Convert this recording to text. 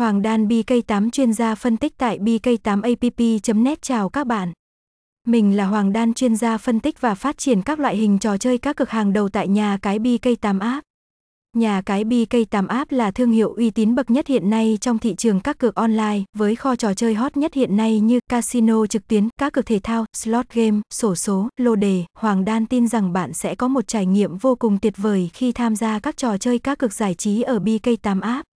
Hoàng Đan BK8 chuyên gia phân tích tại BK8app.net chào các bạn. Mình là Hoàng Đan chuyên gia phân tích và phát triển các loại hình trò chơi các cực hàng đầu tại nhà cái BK8 app. Nhà cái BK8 app là thương hiệu uy tín bậc nhất hiện nay trong thị trường các cược online, với kho trò chơi hot nhất hiện nay như casino trực tuyến, các cược thể thao, slot game, sổ số, lô đề. Hoàng Đan tin rằng bạn sẽ có một trải nghiệm vô cùng tuyệt vời khi tham gia các trò chơi các cược giải trí ở BK8 app.